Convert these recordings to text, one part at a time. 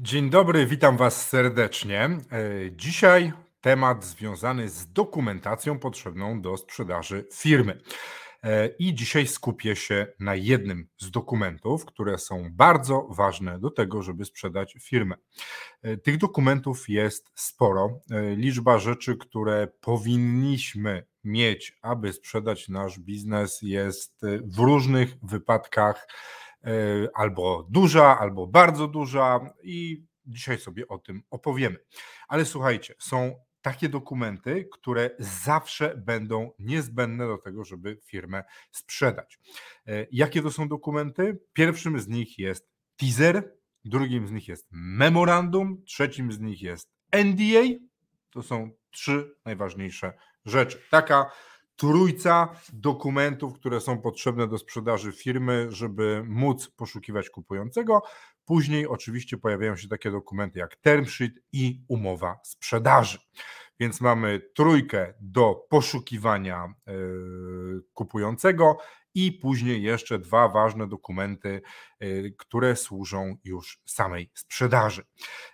Dzień dobry, witam Was serdecznie. E, Dzisiaj temat związany z dokumentacją potrzebną do sprzedaży firmy. E, I dzisiaj skupię się na jednym z dokumentów, które są bardzo ważne do tego, żeby sprzedać firmę. E, Tych dokumentów jest sporo. Liczba rzeczy, które powinniśmy mieć, aby sprzedać nasz biznes, jest w różnych wypadkach albo duża, albo bardzo duża, i dzisiaj sobie o tym opowiemy. Ale słuchajcie, są takie dokumenty, które zawsze będą niezbędne do tego, żeby firmę sprzedać. E, Jakie to są dokumenty? Pierwszym z nich jest teaser, drugim z nich jest memorandum, trzecim z nich jest NDA. To są trzy najważniejsze rzeczy. Taka trójca dokumentów, które są potrzebne do sprzedaży firmy, żeby móc poszukiwać kupującego. Później oczywiście pojawiają się takie dokumenty jak term sheet i umowa sprzedaży. Więc mamy trójkę do poszukiwania yy, kupującego i później jeszcze dwa ważne dokumenty, yy, które służą już samej sprzedaży.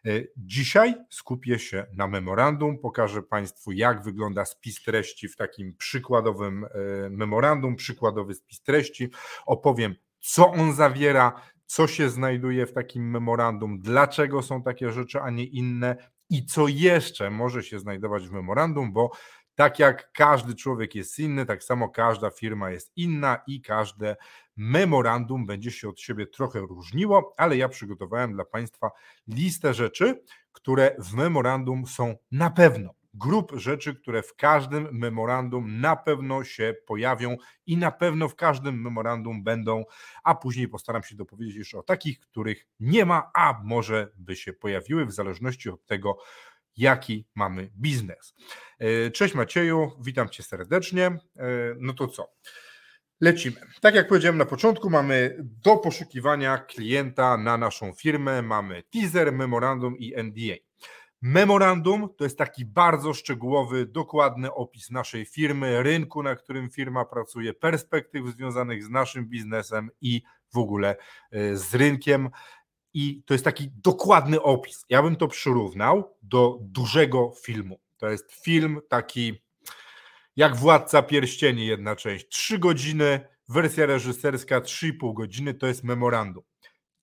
Yy, Dzisiaj skupię się na memorandum, pokażę Państwu, jak wygląda spis treści w takim przykładowym yy, memorandum, przykładowy spis treści. Opowiem, co on zawiera, co się znajduje w takim memorandum, dlaczego są takie rzeczy, a nie inne i co jeszcze może się znajdować w memorandum, bo tak jak każdy człowiek jest inny, tak samo każda firma jest inna i każde memorandum będzie się od siebie trochę różniło, ale ja przygotowałem dla Państwa listę rzeczy, które w memorandum są na pewno. Grup rzeczy, które w każdym memorandum na pewno się pojawią i na pewno w każdym memorandum będą, a później postaram się dopowiedzieć jeszcze o takich, których nie ma, a może by się pojawiły, w zależności od tego, jaki mamy biznes. E, Cześć Macieju, witam Cię serdecznie. E, No to co? Lecimy. Tak jak powiedziałem na początku, mamy do poszukiwania klienta na naszą firmę, mamy teaser, memorandum i NDA. Memorandum to jest taki bardzo szczegółowy, dokładny opis naszej firmy, rynku, na którym firma pracuje, perspektyw związanych z naszym biznesem i w ogóle e, z rynkiem. I to jest taki dokładny opis. Ja bym to przyrównał do dużego filmu. To jest film taki jak Władca Pierścieni, jedna część. Trzy godziny, wersja reżyserska 3,5 godziny to jest memorandum.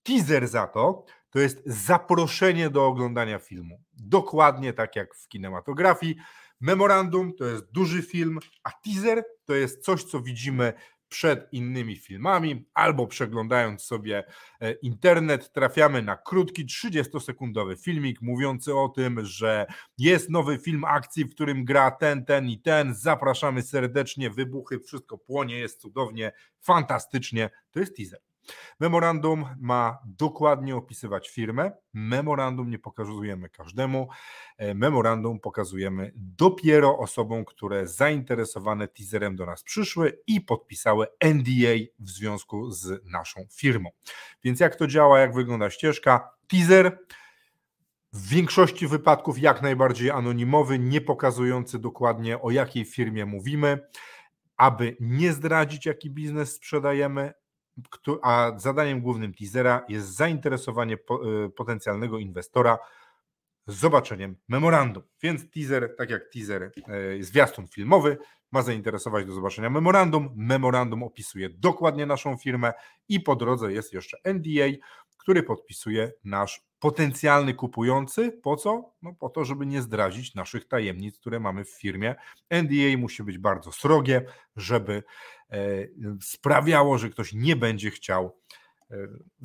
Teaser za to to jest zaproszenie do oglądania filmu. Dokładnie tak jak w kinematografii. Memorandum to jest duży film, a teaser to jest coś, co widzimy przed innymi filmami, albo przeglądając sobie e, internet, trafiamy na krótki 30-sekundowy filmik mówiący o tym, że jest nowy film akcji, w którym gra ten, ten i ten. Zapraszamy serdecznie, wybuchy, wszystko płonie, jest cudownie, fantastycznie. To jest teaser. Memorandum ma dokładnie opisywać firmę. Memorandum nie pokazujemy każdemu. E, Memorandum pokazujemy dopiero osobom, które zainteresowane teaserem do nas przyszły i podpisały NDA w związku z naszą firmą. Więc jak to działa, jak wygląda ścieżka? Teaser. W większości wypadków jak najbardziej anonimowy, nie pokazujący dokładnie o jakiej firmie mówimy, aby nie zdradzić, jaki biznes sprzedajemy, a zadaniem głównym teasera jest zainteresowanie y, potencjalnego inwestora zobaczeniem memorandum. Więc teaser, tak jak teaser, y, zwiastun filmowy, ma zainteresować do zobaczenia memorandum. Memorandum opisuje dokładnie naszą firmę i po drodze jest jeszcze NDA, który podpisuje nasz potencjalny kupujący. Po co? No po to, żeby nie zdradzić naszych tajemnic, które mamy w firmie. NDA musi być bardzo srogie, żeby e, sprawiało, że ktoś nie będzie chciał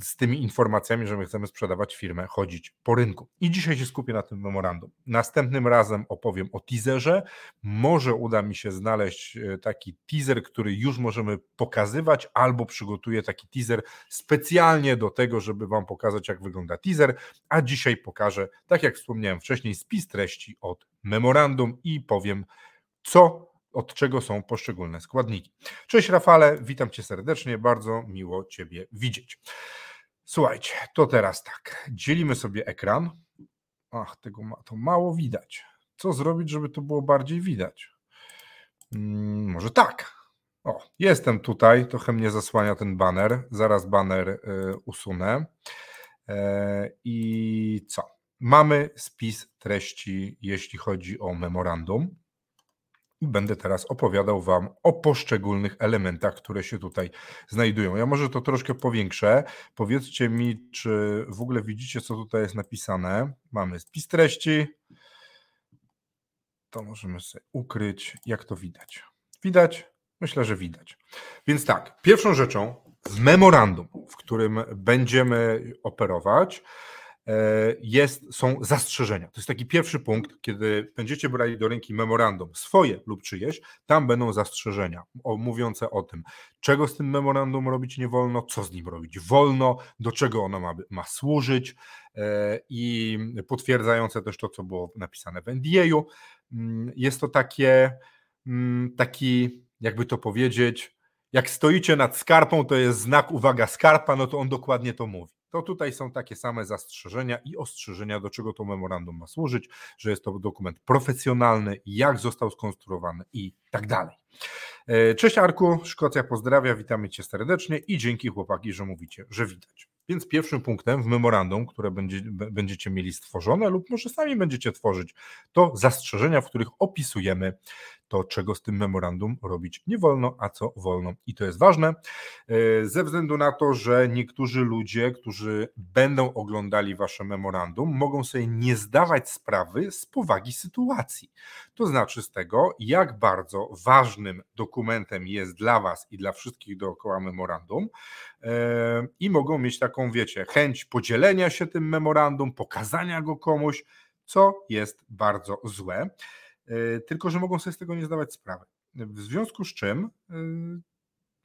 z tymi informacjami, że my chcemy sprzedawać firmę, chodzić po rynku. I dzisiaj się skupię na tym memorandum. Następnym razem opowiem o teaserze. Może uda mi się znaleźć e, taki teaser, który już możemy pokazywać, albo przygotuję taki teaser specjalnie do tego, żeby Wam pokazać, jak wygląda teaser. A dzisiaj pokażę, tak jak wspomniałem wcześniej, spis treści od memorandum i powiem, co od czego są poszczególne składniki. Cześć Rafale, witam Cię serdecznie, bardzo miło Ciebie widzieć. Słuchajcie, to teraz tak, dzielimy sobie ekran. Ach, tego ma, to mało widać. Co zrobić, żeby to było bardziej widać? Mm, może tak. O, jestem tutaj, trochę mnie zasłania ten baner. Zaraz baner y, usunę. E, I co? Mamy spis treści, jeśli chodzi o memorandum. I będę teraz opowiadał Wam o poszczególnych elementach, które się tutaj znajdują. Ja może to troszkę powiększę. Powiedzcie mi, czy w ogóle widzicie, co tutaj jest napisane. Mamy spis treści. To możemy sobie ukryć. Jak to widać? Widać? Myślę, że widać. Więc tak, pierwszą rzeczą w memorandum, w którym będziemy operować, jest, są zastrzeżenia. To jest taki pierwszy punkt, kiedy będziecie brali do ręki memorandum swoje lub czyjeś, tam będą zastrzeżenia mówiące o tym, czego z tym memorandum robić nie wolno, co z nim robić wolno, do czego ono ma, ma służyć e, i potwierdzające też to, co było napisane w NDA-u. Mm, jest to takie, mm, taki, jakby to powiedzieć, jak stoicie nad skarpą, to jest znak uwaga skarpa, no to on dokładnie to mówi to tutaj są takie same zastrzeżenia i ostrzeżenia, do czego to memorandum ma służyć, że jest to dokument profesjonalny, jak został skonstruowany i tak dalej. E, cześć Arku, Szkocja pozdrawia, witamy Cię serdecznie i dzięki chłopaki, że mówicie, że widać. Więc pierwszym punktem w memorandum, które będzie, będziecie mieli stworzone lub może sami będziecie tworzyć, to zastrzeżenia, w których opisujemy to, czego z tym memorandum robić nie wolno, a co wolno. I to jest ważne, e, ze względu na to, że niektórzy ludzie, którzy będą oglądali wasze memorandum, mogą sobie nie zdawać sprawy z powagi sytuacji. To znaczy z tego, jak bardzo ważnym dokumentem jest dla was i dla wszystkich dookoła memorandum, e, i mogą mieć taką, wiecie, chęć podzielenia się tym memorandum, pokazania go komuś, co jest bardzo złe. E, tylko że mogą sobie z tego nie zdawać sprawy. W związku z czym e,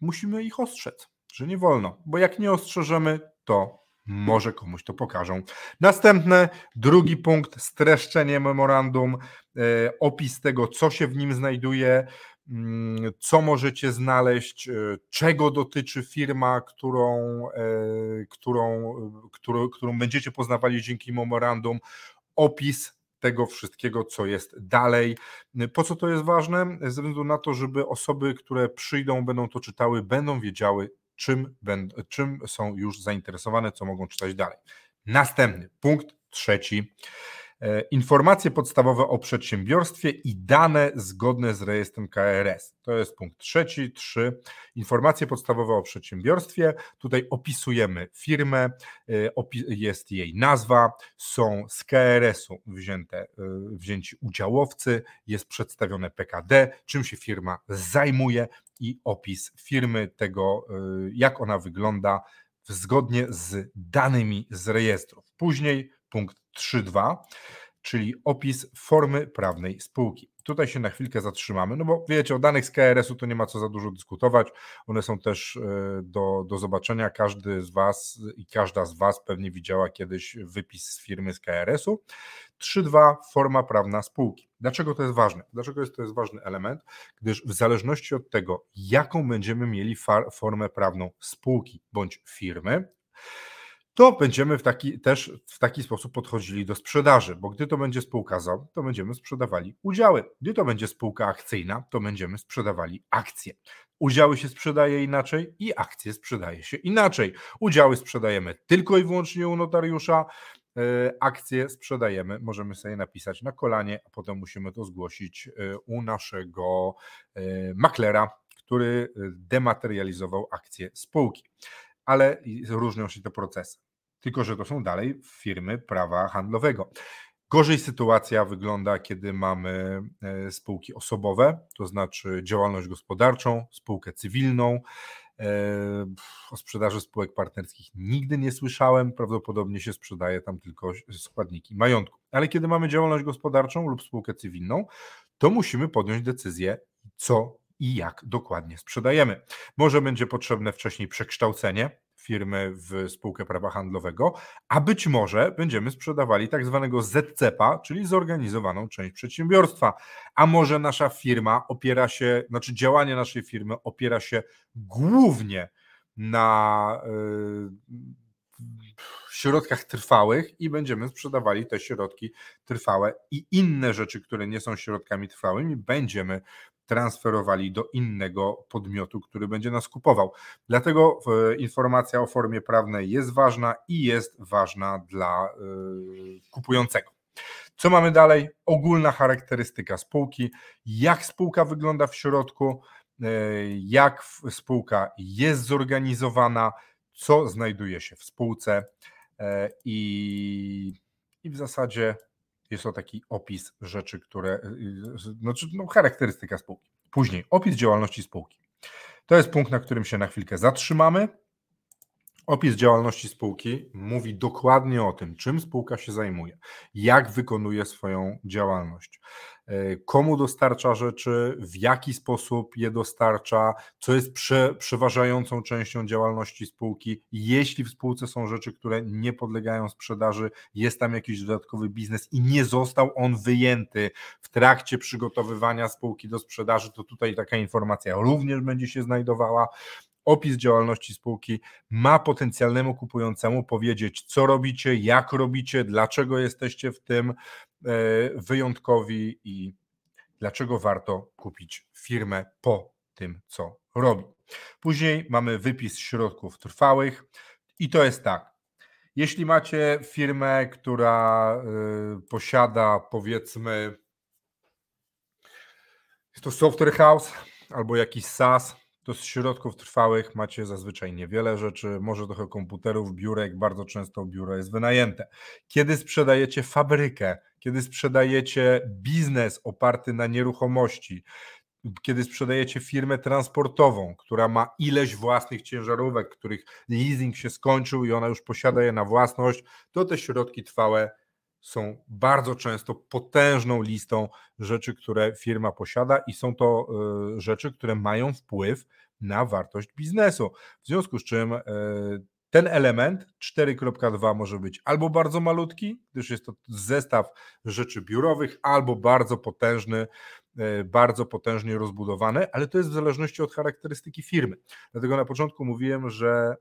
musimy ich ostrzec, że nie wolno, bo jak nie ostrzeżemy, to może komuś to pokażą. Następny, drugi punkt, streszczenie memorandum, e, opis tego, co się w nim znajduje, mm, co możecie znaleźć, czego dotyczy firma, którą, którą, którą, którą będziecie poznawali dzięki memorandum, opis tego wszystkiego, co jest dalej. Po co to jest ważne? Ze względu na to, żeby osoby, które przyjdą, będą to czytały, będą wiedziały, czym, czym są już zainteresowane, co mogą czytać dalej. Następny punkt trzeci informacje podstawowe o przedsiębiorstwie i dane zgodne z rejestrem KRS. To jest punkt trzeci, trzy. Informacje podstawowe o przedsiębiorstwie. Tutaj opisujemy firmę, e, jest jej nazwa, są z KRS-u wzięte, e, wzięci udziałowcy, jest przedstawione PKD, czym się firma zajmuje i opis firmy, tego jak ona wygląda zgodnie z danymi z rejestrów. Później punkt 3.2, czyli opis formy prawnej spółki. Tutaj się na chwilkę zatrzymamy, no bo wiecie, o danych z KRS-u to nie ma co za dużo dyskutować. One są też e, do, do zobaczenia. Każdy z Was i każda z Was pewnie widziała kiedyś wypis z firmy z KRS-u. 3.2 forma prawna spółki. Dlaczego to jest ważne? Dlaczego jest to jest ważny element? Gdyż w zależności od tego, jaką będziemy mieli formę prawną spółki bądź firmy, to będziemy w taki, też w taki sposób podchodzili do sprzedaży, bo gdy to będzie spółka ZO, to będziemy sprzedawali udziały. Gdy to będzie spółka akcyjna, to będziemy sprzedawali akcje. Udziały się sprzedaje inaczej i akcje sprzedaje się inaczej. Udziały sprzedajemy tylko i wyłącznie u notariusza, e, akcje sprzedajemy, możemy sobie napisać na kolanie, a potem musimy to zgłosić e, u naszego e, maklera, który dematerializował akcje spółki ale różnią się te procesy. Tylko, że to są dalej firmy prawa handlowego. Gorzej sytuacja wygląda, kiedy mamy e, spółki osobowe, to znaczy działalność gospodarczą, spółkę cywilną. E, o sprzedaży spółek partnerskich nigdy nie słyszałem, prawdopodobnie się sprzedaje tam tylko składniki majątku. Ale kiedy mamy działalność gospodarczą lub spółkę cywilną, to musimy podjąć decyzję, co i jak dokładnie sprzedajemy. Może będzie potrzebne wcześniej przekształcenie firmy w spółkę prawa handlowego, a być może będziemy sprzedawali tak zwanego ZCP-a, czyli zorganizowaną część przedsiębiorstwa. A może nasza firma opiera się, znaczy działanie naszej firmy opiera się głównie na yy, środkach trwałych i będziemy sprzedawali te środki trwałe i inne rzeczy, które nie są środkami trwałymi, będziemy transferowali do innego podmiotu, który będzie nas kupował. Dlatego informacja o formie prawnej jest ważna i jest ważna dla e, kupującego. Co mamy dalej? Ogólna charakterystyka spółki, jak spółka wygląda w środku, e, jak spółka jest zorganizowana, co znajduje się w spółce i, i w zasadzie jest to taki opis rzeczy, które, znaczy no, charakterystyka spółki. Później opis działalności spółki. To jest punkt, na którym się na chwilkę zatrzymamy. Opis działalności spółki mówi dokładnie o tym, czym spółka się zajmuje, jak wykonuje swoją działalność, komu dostarcza rzeczy, w jaki sposób je dostarcza, co jest prze, przeważającą częścią działalności spółki. Jeśli w spółce są rzeczy, które nie podlegają sprzedaży, jest tam jakiś dodatkowy biznes i nie został on wyjęty w trakcie przygotowywania spółki do sprzedaży, to tutaj taka informacja również będzie się znajdowała opis działalności spółki ma potencjalnemu kupującemu powiedzieć, co robicie, jak robicie, dlaczego jesteście w tym e, wyjątkowi i dlaczego warto kupić firmę po tym, co robi. Później mamy wypis środków trwałych i to jest tak. Jeśli macie firmę, która e, posiada powiedzmy, jest to software house albo jakiś SaaS, to z środków trwałych macie zazwyczaj niewiele rzeczy, może trochę komputerów, biurek, bardzo często biuro jest wynajęte. Kiedy sprzedajecie fabrykę, kiedy sprzedajecie biznes oparty na nieruchomości, kiedy sprzedajecie firmę transportową, która ma ileś własnych ciężarówek, których leasing się skończył i ona już posiada je na własność, to te środki trwałe są bardzo często potężną listą rzeczy, które firma posiada i są to e, rzeczy, które mają wpływ na wartość biznesu. W związku z czym e, ten element 4.2 może być albo bardzo malutki, gdyż jest to zestaw rzeczy biurowych, albo bardzo potężny, e, bardzo potężnie rozbudowany, ale to jest w zależności od charakterystyki firmy. Dlatego na początku mówiłem, że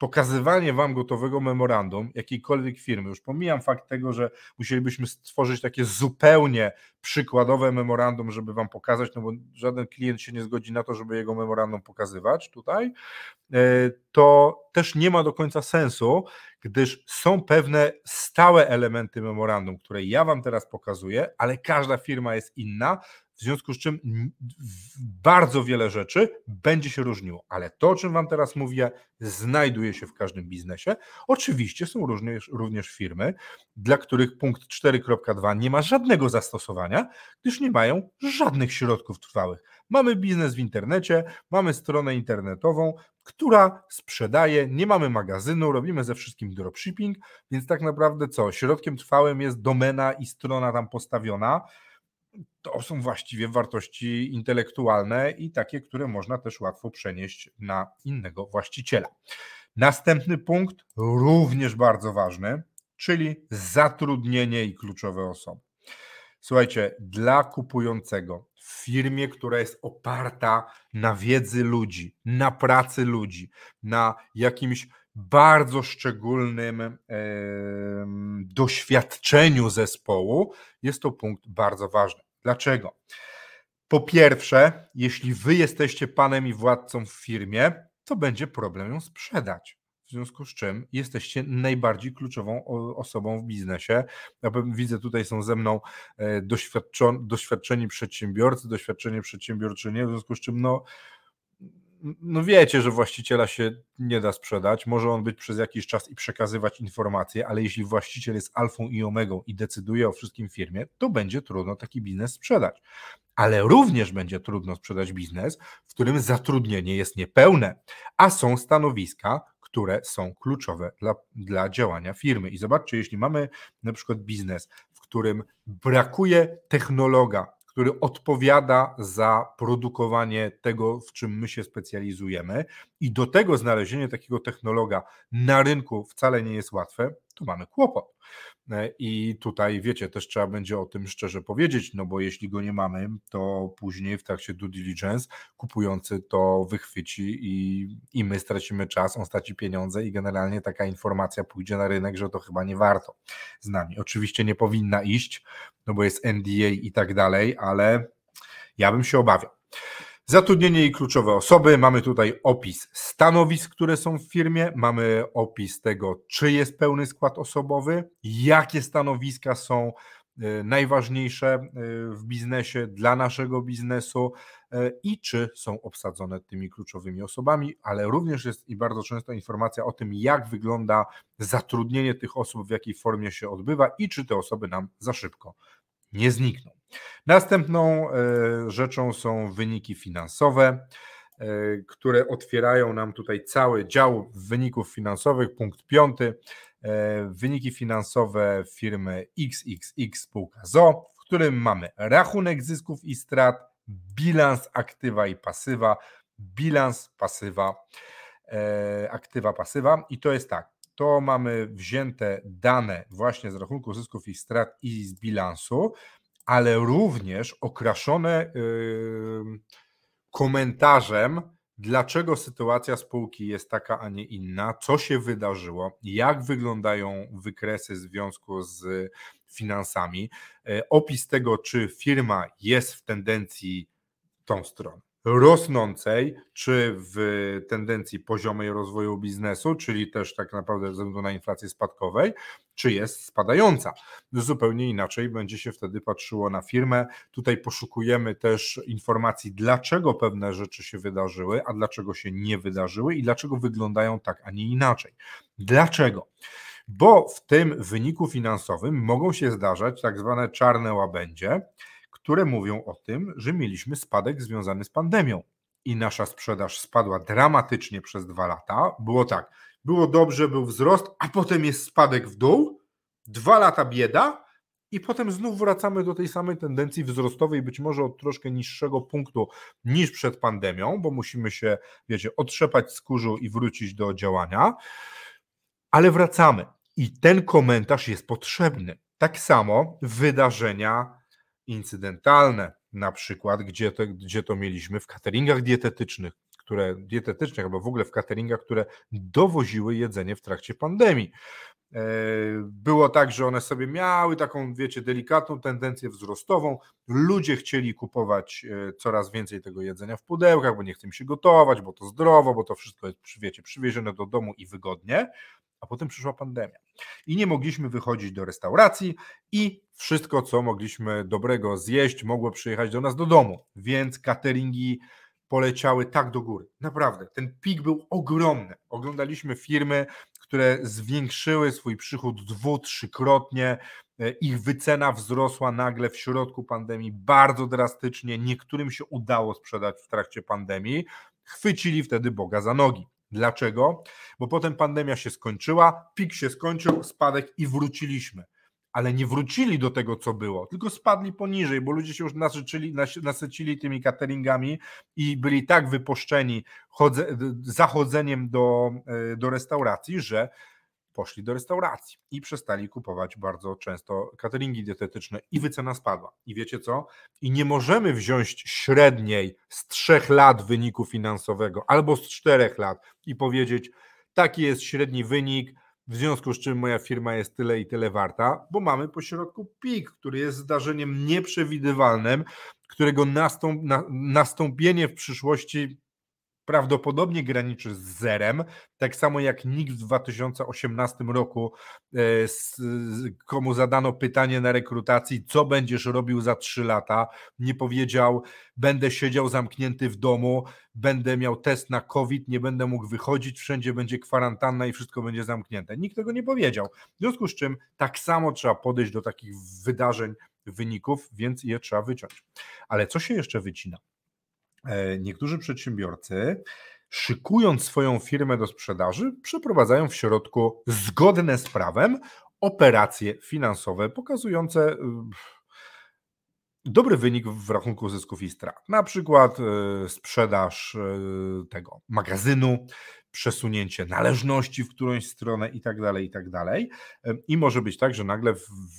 pokazywanie wam gotowego memorandum jakiejkolwiek firmy, już pomijam fakt tego, że musielibyśmy stworzyć takie zupełnie przykładowe memorandum, żeby wam pokazać, no bo żaden klient się nie zgodzi na to, żeby jego memorandum pokazywać tutaj, e, to też nie ma do końca sensu, gdyż są pewne stałe elementy memorandum, które ja wam teraz pokazuję, ale każda firma jest inna, w związku z czym bardzo wiele rzeczy będzie się różniło, ale to, o czym Wam teraz mówię, znajduje się w każdym biznesie. Oczywiście są również, również firmy, dla których punkt 4.2 nie ma żadnego zastosowania, gdyż nie mają żadnych środków trwałych. Mamy biznes w internecie, mamy stronę internetową, która sprzedaje, nie mamy magazynu, robimy ze wszystkim dropshipping, więc tak naprawdę co? Środkiem trwałym jest domena i strona tam postawiona to są właściwie wartości intelektualne i takie, które można też łatwo przenieść na innego właściciela. Następny punkt, również bardzo ważny, czyli zatrudnienie i kluczowe osoby. Słuchajcie, dla kupującego w firmie, która jest oparta na wiedzy ludzi, na pracy ludzi, na jakimś bardzo szczególnym doświadczeniu zespołu, jest to punkt bardzo ważny. Dlaczego? Po pierwsze, jeśli wy jesteście panem i władcą w firmie, to będzie problem ją sprzedać. W związku z czym jesteście najbardziej kluczową osobą w biznesie. Ja widzę, tutaj są ze mną e, doświadczeni przedsiębiorcy, doświadczeni przedsiębiorczynie, w związku z czym no, no wiecie, że właściciela się nie da sprzedać. Może on być przez jakiś czas i przekazywać informacje, ale jeśli właściciel jest alfą i omegą i decyduje o wszystkim firmie, to będzie trudno taki biznes sprzedać. Ale również będzie trudno sprzedać biznes, w którym zatrudnienie jest niepełne, a są stanowiska, które są kluczowe dla, dla działania firmy. I zobaczcie, jeśli mamy na przykład biznes, w którym brakuje technologa, który odpowiada za produkowanie tego, w czym my się specjalizujemy, i do tego znalezienie takiego technologa na rynku wcale nie jest łatwe, to mamy kłopot. E, I tutaj, wiecie, też trzeba będzie o tym szczerze powiedzieć, no bo jeśli go nie mamy, to później w trakcie due diligence kupujący to wychwyci i, i my stracimy czas, on straci pieniądze i generalnie taka informacja pójdzie na rynek, że to chyba nie warto z nami. Oczywiście nie powinna iść, no bo jest NDA i tak dalej, ale Ja bym się obawiał. Zatrudnienie i kluczowe osoby. Mamy tutaj opis stanowisk, które są w firmie. Mamy opis tego, czy jest pełny skład osobowy, jakie stanowiska są e, najważniejsze e, w biznesie dla naszego biznesu e, i czy są obsadzone tymi kluczowymi osobami, ale również jest i bardzo często informacja o tym, jak wygląda zatrudnienie tych osób, w jakiej formie się odbywa i czy te osoby nam za szybko nie znikną. Następną e, rzeczą są wyniki finansowe, e, które otwierają nam tutaj cały dział wyników finansowych. Punkt piąty. E, wyniki finansowe firmy XXX spółka ZO, w którym mamy rachunek zysków i strat, bilans aktywa i pasywa, bilans pasywa, aktywa pasywa i to jest tak. To mamy wzięte dane właśnie z rachunku zysków i strat i z bilansu ale również okraszone komentarzem, dlaczego sytuacja spółki jest taka, a nie inna, co się wydarzyło, jak wyglądają wykresy w związku z finansami, e, opis tego, czy firma jest w tendencji tą stronę rosnącej, czy w tendencji poziomej rozwoju biznesu, czyli też tak naprawdę ze względu na inflację spadkowej, czy jest spadająca. Zupełnie inaczej będzie się wtedy patrzyło na firmę. Tutaj poszukujemy też informacji, dlaczego pewne rzeczy się wydarzyły, a dlaczego się nie wydarzyły i dlaczego wyglądają tak, a nie inaczej. Dlaczego? Bo w tym wyniku finansowym mogą się zdarzać tak zwane czarne łabędzie, które mówią o tym, że mieliśmy spadek związany z pandemią i nasza sprzedaż spadła dramatycznie przez dwa lata. Było tak, było dobrze, był wzrost, a potem jest spadek w dół, dwa lata bieda, i potem znów wracamy do tej samej tendencji wzrostowej, być może od troszkę niższego punktu niż przed pandemią, bo musimy się, wiecie, otrzepać z kurzu i wrócić do działania, ale wracamy. I ten komentarz jest potrzebny. Tak samo wydarzenia incydentalne, na przykład, gdzie to, gdzie to mieliśmy w cateringach dietetycznych, które dietetycznych, albo w ogóle w cateringach, które dowoziły jedzenie w trakcie pandemii. E, było tak, że one sobie miały taką, wiecie, delikatną tendencję wzrostową. Ludzie chcieli kupować e, coraz więcej tego jedzenia w pudełkach, bo nie chcą się gotować, bo to zdrowo, bo to wszystko jest, wiecie, przywiezione do domu i wygodnie a potem przyszła pandemia. I nie mogliśmy wychodzić do restauracji i wszystko, co mogliśmy dobrego zjeść, mogło przyjechać do nas do domu. Więc cateringi poleciały tak do góry. Naprawdę, ten pik był ogromny. Oglądaliśmy firmy, które zwiększyły swój przychód dwu, trzykrotnie. E, ich wycena wzrosła nagle w środku pandemii bardzo drastycznie. Niektórym się udało sprzedać w trakcie pandemii. Chwycili wtedy Boga za nogi. Dlaczego? Bo potem pandemia się skończyła, pik się skończył, spadek i wróciliśmy. Ale nie wrócili do tego, co było, tylko spadli poniżej, bo ludzie się już nasycili, nasycili tymi cateringami i byli tak wypuszczeni zachodzeniem do, e, do restauracji, że poszli do restauracji i przestali kupować bardzo często cateringi dietetyczne i wycena spadła. I wiecie co? I nie możemy wziąć średniej z trzech lat wyniku finansowego albo z czterech lat i powiedzieć, taki jest średni wynik, w związku z czym moja firma jest tyle i tyle warta, bo mamy pośrodku pik, który jest zdarzeniem nieprzewidywalnym, którego nastąp, nastąpienie w przyszłości prawdopodobnie graniczy z zerem, tak samo jak nikt w 2018 roku, e, komu zadano pytanie na rekrutacji, co będziesz robił za 3 lata, nie powiedział, będę siedział zamknięty w domu, będę miał test na COVID, nie będę mógł wychodzić, wszędzie będzie kwarantanna i wszystko będzie zamknięte. Nikt tego nie powiedział. W związku z czym tak samo trzeba podejść do takich wydarzeń, wyników, więc je trzeba wyciąć. Ale co się jeszcze wycina? E, niektórzy przedsiębiorcy, szykując swoją firmę do sprzedaży, przeprowadzają w środku zgodne z prawem operacje finansowe pokazujące y, dobry wynik w rachunku zysków i strat. Na przykład y, sprzedaż y, tego magazynu, przesunięcie należności w którąś stronę i tak dalej, i tak dalej. I może być tak, że nagle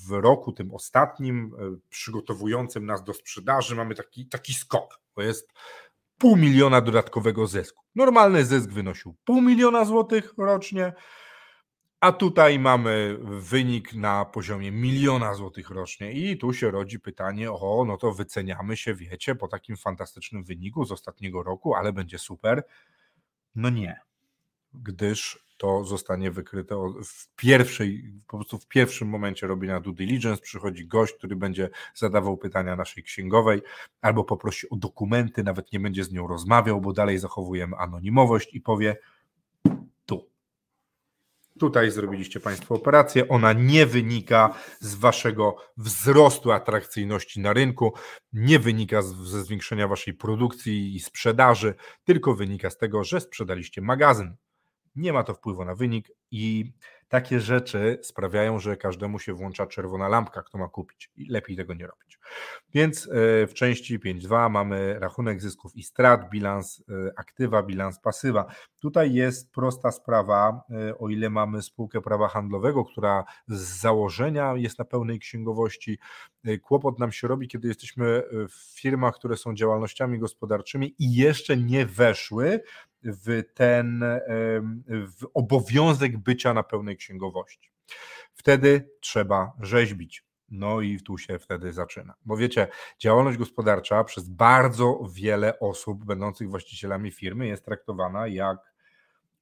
w roku tym ostatnim, przygotowującym nas do sprzedaży, mamy taki, taki skok. To jest pół miliona dodatkowego zysku. Normalny zysk wynosił pół miliona złotych rocznie, a tutaj mamy wynik na poziomie miliona złotych rocznie i tu się rodzi pytanie, o no to wyceniamy się, wiecie, po takim fantastycznym wyniku z ostatniego roku, ale będzie super. No nie, gdyż to zostanie wykryte w pierwszej, po prostu w pierwszym momencie robienia due diligence, przychodzi gość, który będzie zadawał pytania naszej księgowej albo poprosi o dokumenty, nawet nie będzie z nią rozmawiał, bo dalej zachowujemy anonimowość i powie tu. Tutaj zrobiliście Państwo operację, ona nie wynika z Waszego wzrostu atrakcyjności na rynku, nie wynika ze zwiększenia Waszej produkcji i sprzedaży, tylko wynika z tego, że sprzedaliście magazyn nie ma to wpływu na wynik i takie rzeczy sprawiają, że każdemu się włącza czerwona lampka, kto ma kupić i lepiej tego nie robić. Więc e, w części 5.2 mamy rachunek zysków i strat, bilans e, aktywa, bilans pasywa. Tutaj jest prosta sprawa, e, o ile mamy spółkę prawa handlowego, która z założenia jest na pełnej księgowości, kłopot nam się robi, kiedy jesteśmy w firmach, które są działalnościami gospodarczymi i jeszcze nie weszły w ten w obowiązek bycia na pełnej księgowości. Wtedy trzeba rzeźbić. No i tu się wtedy zaczyna. Bo wiecie, działalność gospodarcza przez bardzo wiele osób będących właścicielami firmy jest traktowana jak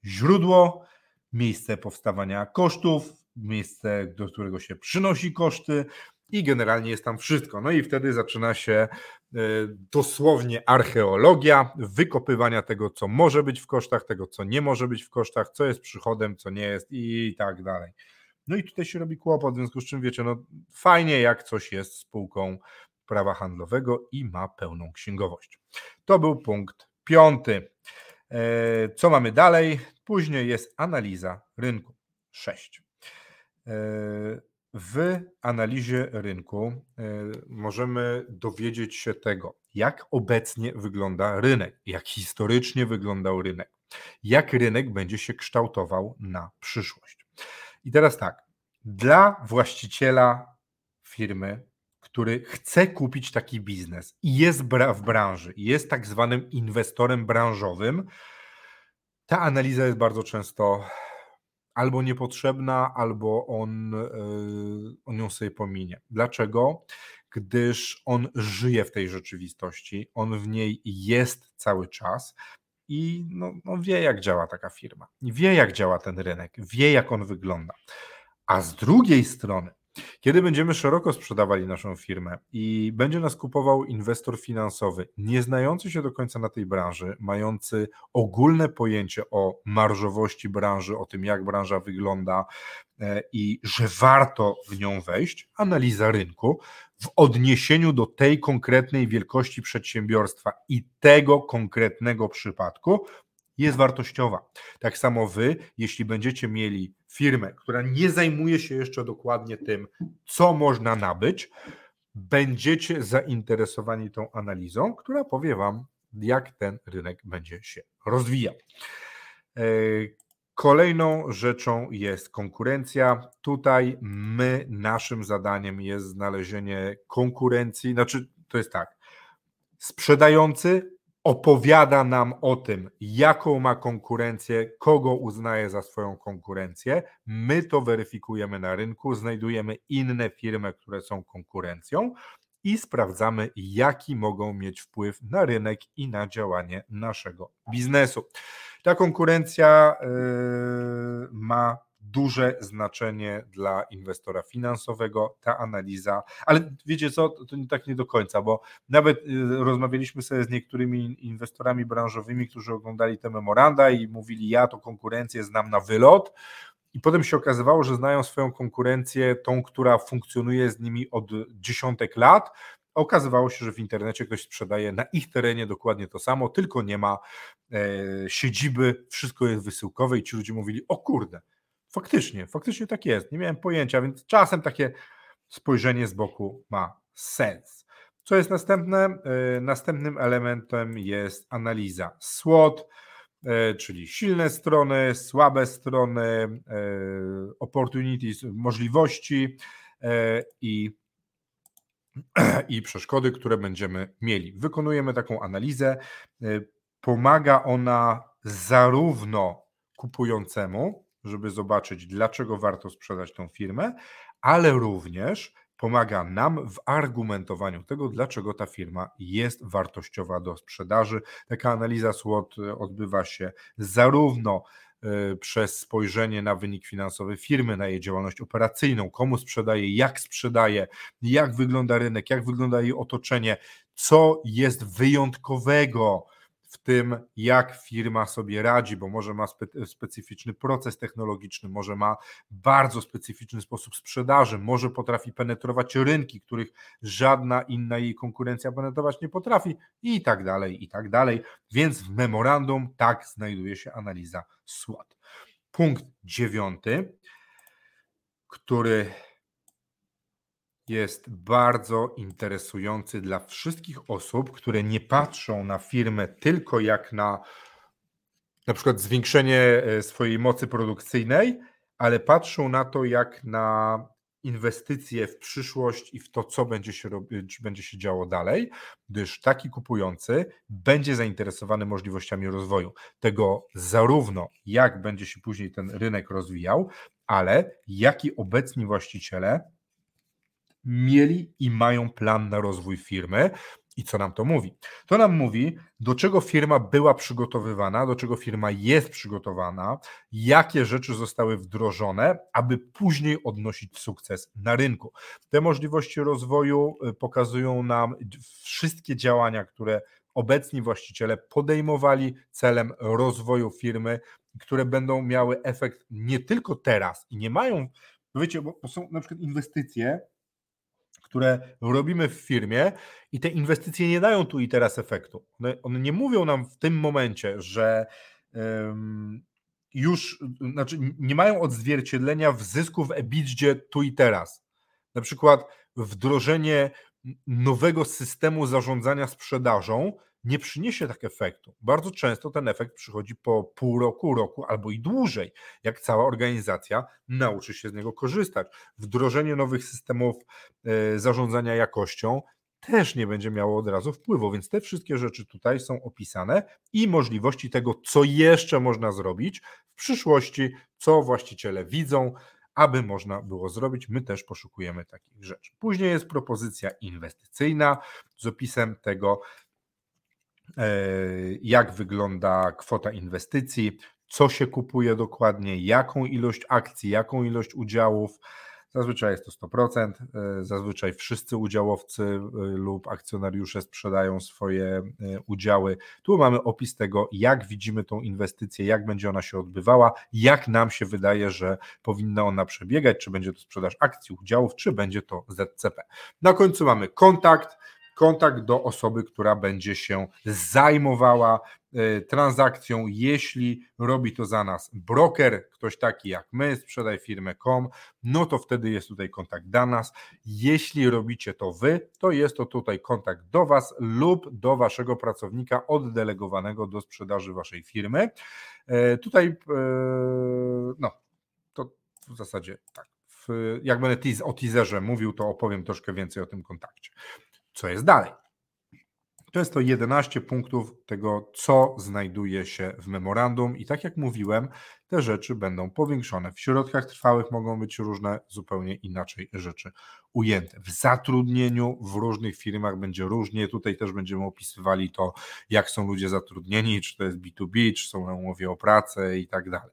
źródło, miejsce powstawania kosztów, miejsce, do którego się przynosi koszty, i generalnie jest tam wszystko. No i wtedy zaczyna się e, dosłownie archeologia, wykopywania tego, co może być w kosztach, tego, co nie może być w kosztach, co jest przychodem, co nie jest i tak dalej. No i tutaj się robi kłopot, w związku z czym wiecie, no fajnie jak coś jest spółką prawa handlowego i ma pełną księgowość. To był punkt piąty. E, co mamy dalej? Później jest analiza rynku. 6. W analizie rynku e, możemy dowiedzieć się tego, jak obecnie wygląda rynek, jak historycznie wyglądał rynek, jak rynek będzie się kształtował na przyszłość. I teraz tak, dla właściciela firmy, który chce kupić taki biznes i jest w branży, jest tak zwanym inwestorem branżowym, ta analiza jest bardzo często albo niepotrzebna, albo on, e, on ją sobie pominie. Dlaczego? Gdyż on żyje w tej rzeczywistości, on w niej jest cały czas i no, no wie, jak działa taka firma, wie, jak działa ten rynek, wie, jak on wygląda. A z drugiej strony, kiedy będziemy szeroko sprzedawali naszą firmę i będzie nas kupował inwestor finansowy, nie znający się do końca na tej branży, mający ogólne pojęcie o marżowości branży, o tym, jak branża wygląda e, i że warto w nią wejść, analiza rynku w odniesieniu do tej konkretnej wielkości przedsiębiorstwa i tego konkretnego przypadku jest wartościowa. Tak samo wy, jeśli będziecie mieli firmę, która nie zajmuje się jeszcze dokładnie tym, co można nabyć, będziecie zainteresowani tą analizą, która powie wam, jak ten rynek będzie się rozwijał. E, kolejną rzeczą jest konkurencja. Tutaj my, naszym zadaniem jest znalezienie konkurencji. Znaczy, to jest tak. Sprzedający opowiada nam o tym, jaką ma konkurencję, kogo uznaje za swoją konkurencję. My to weryfikujemy na rynku, znajdujemy inne firmy, które są konkurencją i sprawdzamy, jaki mogą mieć wpływ na rynek i na działanie naszego biznesu. Ta konkurencja yy, ma duże znaczenie dla inwestora finansowego, ta analiza, ale wiecie co, to tak nie do końca, bo nawet y, rozmawialiśmy sobie z niektórymi inwestorami branżowymi, którzy oglądali te memoranda i mówili, ja to konkurencję znam na wylot, i potem się okazywało, że znają swoją konkurencję, tą, która funkcjonuje z nimi od dziesiątek lat. Okazywało się, że w internecie ktoś sprzedaje na ich terenie dokładnie to samo, tylko nie ma e, siedziby, wszystko jest wysyłkowe i ci ludzie mówili: O kurde, Faktycznie, faktycznie tak jest. Nie miałem pojęcia, więc czasem takie spojrzenie z boku ma sens. Co jest następne? E, następnym elementem jest analiza SWOT, e, czyli silne strony, słabe strony, e, opportunities, możliwości i, i przeszkody, które będziemy mieli. Wykonujemy taką analizę. Pomaga ona zarówno kupującemu, żeby zobaczyć, dlaczego warto sprzedać tą firmę, ale również pomaga nam w argumentowaniu tego, dlaczego ta firma jest wartościowa do sprzedaży. Taka analiza SWOT odbywa się zarówno e, przez spojrzenie na wynik finansowy firmy, na jej działalność operacyjną, komu sprzedaje, jak sprzedaje, jak wygląda rynek, jak wygląda jej otoczenie, co jest wyjątkowego w tym, jak firma sobie radzi, bo może ma spe, specyficzny proces technologiczny, może ma bardzo specyficzny sposób sprzedaży, może potrafi penetrować rynki, których żadna inna jej konkurencja penetrować nie potrafi, i tak dalej, i tak dalej. Więc w memorandum tak znajduje się analiza SWOT. Punkt dziewiąty, który jest bardzo interesujący dla wszystkich osób, które nie patrzą na firmę tylko jak na na przykład zwiększenie e, swojej mocy produkcyjnej, ale patrzą na to jak na inwestycje w przyszłość i w to, co będzie się, robić, będzie się działo dalej, gdyż taki kupujący będzie zainteresowany możliwościami rozwoju. Tego zarówno jak będzie się później ten rynek rozwijał, ale jak i obecni właściciele mieli i mają plan na rozwój firmy. I co nam to mówi? To nam mówi, do czego firma była przygotowywana, do czego firma jest przygotowana, jakie rzeczy zostały wdrożone, aby później odnosić sukces na rynku. Te możliwości rozwoju y, pokazują nam wszystkie działania, które obecni właściciele podejmowali celem rozwoju firmy, które będą miały efekt nie tylko teraz i nie mają, wiecie, bo są na przykład inwestycje, które robimy w firmie i te inwestycje nie dają tu i teraz efektu. One, one nie mówią nam w tym momencie, że um, już, znaczy nie mają odzwierciedlenia w zysku w EBITDA tu i teraz. Na przykład wdrożenie nowego systemu zarządzania sprzedażą nie przyniesie tak efektu. Bardzo często ten efekt przychodzi po pół roku, roku albo i dłużej, jak cała organizacja nauczy się z niego korzystać. Wdrożenie nowych systemów e, zarządzania jakością też nie będzie miało od razu wpływu, więc te wszystkie rzeczy tutaj są opisane i możliwości tego, co jeszcze można zrobić w przyszłości, co właściciele widzą, aby można było zrobić. My też poszukujemy takich rzeczy. Później jest propozycja inwestycyjna z opisem tego, jak wygląda kwota inwestycji, co się kupuje dokładnie, jaką ilość akcji, jaką ilość udziałów. Zazwyczaj jest to 100%, e, zazwyczaj wszyscy udziałowcy e, lub akcjonariusze sprzedają swoje udziały. Tu mamy opis tego, jak widzimy tą inwestycję, jak będzie ona się odbywała, jak nam się wydaje, że powinna ona przebiegać, czy będzie to sprzedaż akcji, udziałów, czy będzie to ZCP. Na końcu mamy kontakt, kontakt do osoby, która będzie się zajmowała e, transakcją, jeśli robi to za nas broker, ktoś taki jak my, sprzedaj firmę.com, no to wtedy jest tutaj kontakt do nas. Jeśli robicie to wy, to jest to tutaj kontakt do was lub do waszego pracownika oddelegowanego do sprzedaży waszej firmy. E, tutaj e, no, to w zasadzie tak. Jak będę o teaserze mówił, to opowiem troszkę więcej o tym kontakcie co jest dalej. To jest to 11 punktów tego, co znajduje się w memorandum, i tak jak mówiłem, te rzeczy będą powiększone. W środkach trwałych mogą być różne, zupełnie inaczej rzeczy ujęte. W zatrudnieniu w różnych firmach będzie różnie. Tutaj też będziemy opisywali to, jak są ludzie zatrudnieni, czy to jest B2B, czy są na umowie o pracę i tak dalej.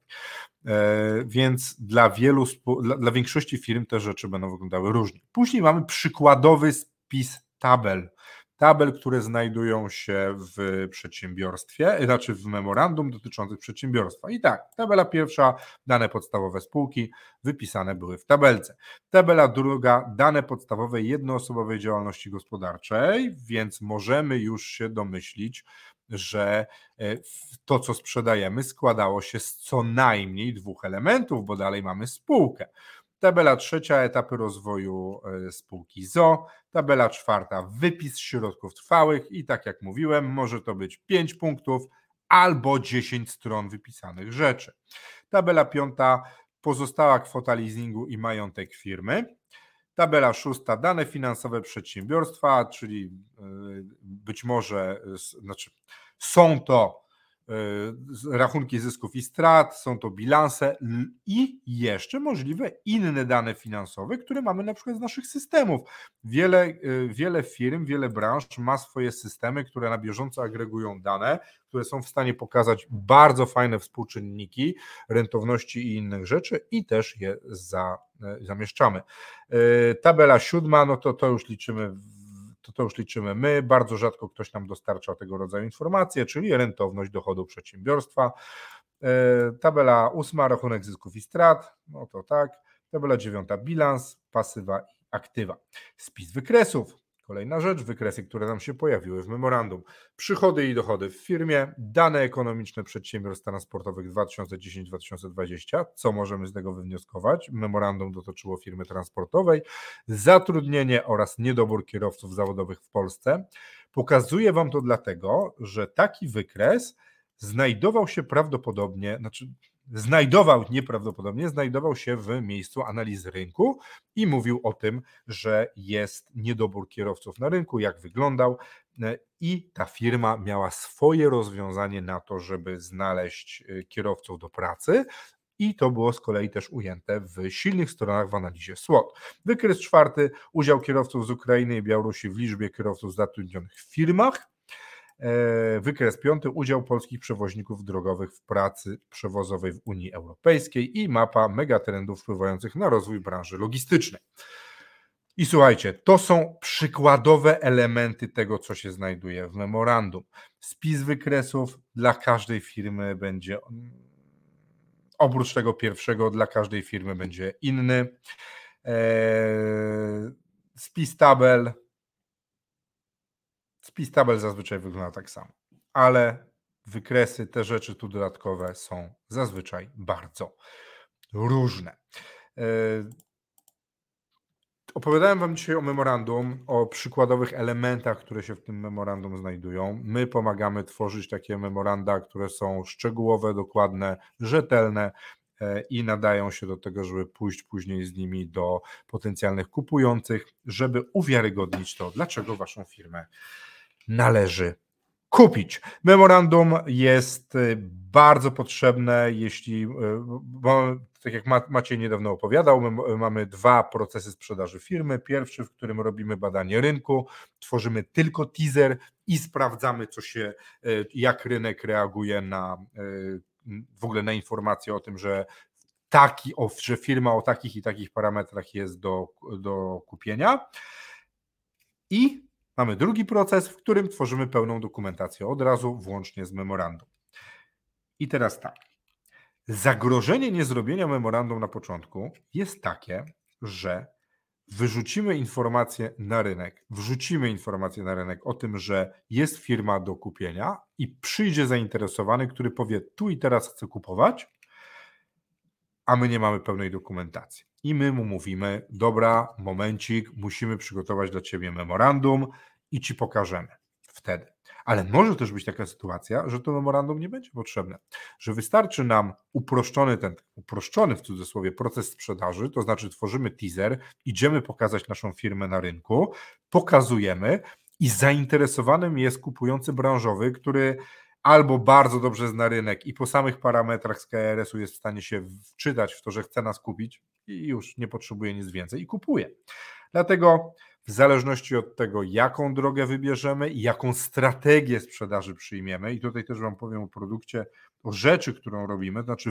E, więc dla wielu, dla, dla większości firm te rzeczy będą wyglądały różnie. Później mamy przykładowy spis tabel. Tabel, które znajdują się w przedsiębiorstwie, znaczy w memorandum dotyczących przedsiębiorstwa. I tak, tabela pierwsza, dane podstawowe spółki, wypisane były w tabelce. Tabela druga, dane podstawowe jednoosobowej działalności gospodarczej, więc możemy już się domyślić, że e, to, co sprzedajemy, składało się z co najmniej dwóch elementów, bo dalej mamy spółkę. Tabela trzecia, etapy rozwoju e, spółki ZO. Tabela czwarta, wypis środków trwałych i tak jak mówiłem, może to być 5 punktów albo 10 stron wypisanych rzeczy. Tabela piąta, pozostała kwota leasingu i majątek firmy. Tabela szósta, dane finansowe przedsiębiorstwa, czyli e, być może, znaczy są to rachunki zysków i strat, są to bilanse i jeszcze możliwe inne dane finansowe, które mamy na przykład z naszych systemów. Wiele, e, wiele firm, wiele branż ma swoje systemy, które na bieżąco agregują dane, które są w stanie pokazać bardzo fajne współczynniki rentowności i innych rzeczy i też je za, e, zamieszczamy. Tabela siódma, no to to już liczymy to, to już liczymy my. Bardzo rzadko ktoś nam dostarcza tego rodzaju informacje, czyli rentowność dochodu przedsiębiorstwa. E, tabela ósma, rachunek zysków i strat, no to tak. Tabela dziewiąta, bilans, pasywa i aktywa. Spis wykresów, Kolejna rzecz, wykresy, które nam się pojawiły w memorandum. Przychody i dochody w firmie, dane ekonomiczne przedsiębiorstw transportowych 2010-2020. Co możemy z tego wywnioskować? Memorandum dotyczyło firmy transportowej, zatrudnienie oraz niedobór kierowców zawodowych w Polsce. Pokazuję Wam to dlatego, że taki wykres znajdował się prawdopodobnie, znaczy znajdował nieprawdopodobnie, znajdował się w miejscu analizy rynku i mówił o tym, że jest niedobór kierowców na rynku, jak wyglądał e, i ta firma miała swoje rozwiązanie na to, żeby znaleźć e, kierowców do pracy. I to było z kolei też ujęte w silnych stronach w analizie SWOT. Wykres czwarty, udział kierowców z Ukrainy i Białorusi w liczbie kierowców zatrudnionych w firmach. E, wykres piąty, udział polskich przewoźników drogowych w pracy przewozowej w Unii Europejskiej i mapa megatrendów wpływających na rozwój branży logistycznej. I słuchajcie, to są przykładowe elementy tego, co się znajduje w memorandum. Spis wykresów dla każdej firmy będzie, oprócz tego pierwszego, dla każdej firmy będzie inny. E, spis tabel, Spis tabel zazwyczaj wygląda tak samo, ale wykresy, te rzeczy tu dodatkowe są zazwyczaj bardzo różne. E, opowiadałem Wam dzisiaj o memorandum, o przykładowych elementach, które się w tym memorandum znajdują. My pomagamy tworzyć takie memoranda, które są szczegółowe, dokładne, rzetelne e, i nadają się do tego, żeby pójść później z nimi do potencjalnych kupujących, żeby uwiarygodnić to, dlaczego Waszą firmę należy kupić. Memorandum jest y, bardzo potrzebne, jeśli, y, bo tak jak Maciej niedawno opowiadał, my mamy dwa procesy sprzedaży firmy. Pierwszy, w którym robimy badanie rynku, tworzymy tylko teaser i sprawdzamy, co się, y, jak rynek reaguje na w ogóle na informacje o tym, że taki, że firma o takich i takich parametrach jest do, do kupienia. I Mamy drugi proces, w którym tworzymy pełną dokumentację od razu, włącznie z memorandum. I teraz tak. Zagrożenie niezrobienia memorandum na początku jest takie, że wyrzucimy informację na rynek, wrzucimy informację na rynek o tym, że jest firma do kupienia i przyjdzie zainteresowany, który powie: Tu i teraz chcę kupować, a my nie mamy pełnej dokumentacji. I my mu mówimy: Dobra, momencik, musimy przygotować dla ciebie memorandum i ci pokażemy wtedy. Ale może też być taka sytuacja, że to memorandum nie będzie potrzebne, że wystarczy nam uproszczony ten, uproszczony w cudzysłowie proces sprzedaży, to znaczy tworzymy teaser, idziemy pokazać naszą firmę na rynku, pokazujemy i zainteresowanym jest kupujący branżowy, który albo bardzo dobrze zna rynek i po samych parametrach z KRS-u jest w stanie się wczytać w to, że chce nas kupić i już nie potrzebuje nic więcej i kupuje. Dlatego w zależności od tego, jaką drogę wybierzemy i jaką strategię sprzedaży przyjmiemy, i tutaj też Wam powiem o produkcie, o rzeczy, którą robimy, znaczy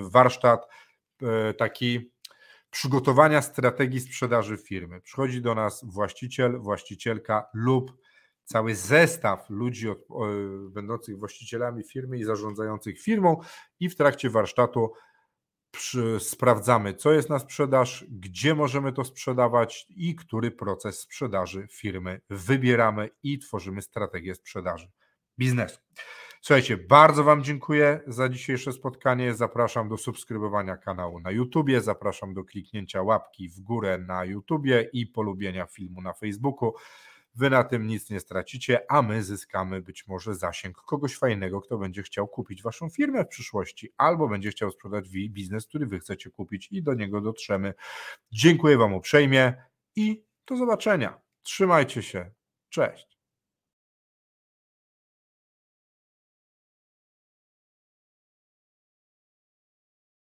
warsztat e, taki przygotowania strategii sprzedaży firmy. Przychodzi do nas właściciel, właścicielka lub cały zestaw ludzi od, będących właścicielami firmy i zarządzających firmą i w trakcie warsztatu przy, sprawdzamy, co jest na sprzedaż, gdzie możemy to sprzedawać i który proces sprzedaży firmy wybieramy i tworzymy strategię sprzedaży biznesu. Słuchajcie, bardzo Wam dziękuję za dzisiejsze spotkanie. Zapraszam do subskrybowania kanału na YouTubie, zapraszam do kliknięcia łapki w górę na YouTubie i polubienia filmu na Facebooku. Wy na tym nic nie stracicie, a my zyskamy być może zasięg kogoś fajnego, kto będzie chciał kupić waszą firmę w przyszłości, albo będzie chciał sprzedać biznes, który wy chcecie kupić i do niego dotrzemy. Dziękuję Wam uprzejmie i do zobaczenia. Trzymajcie się. Cześć.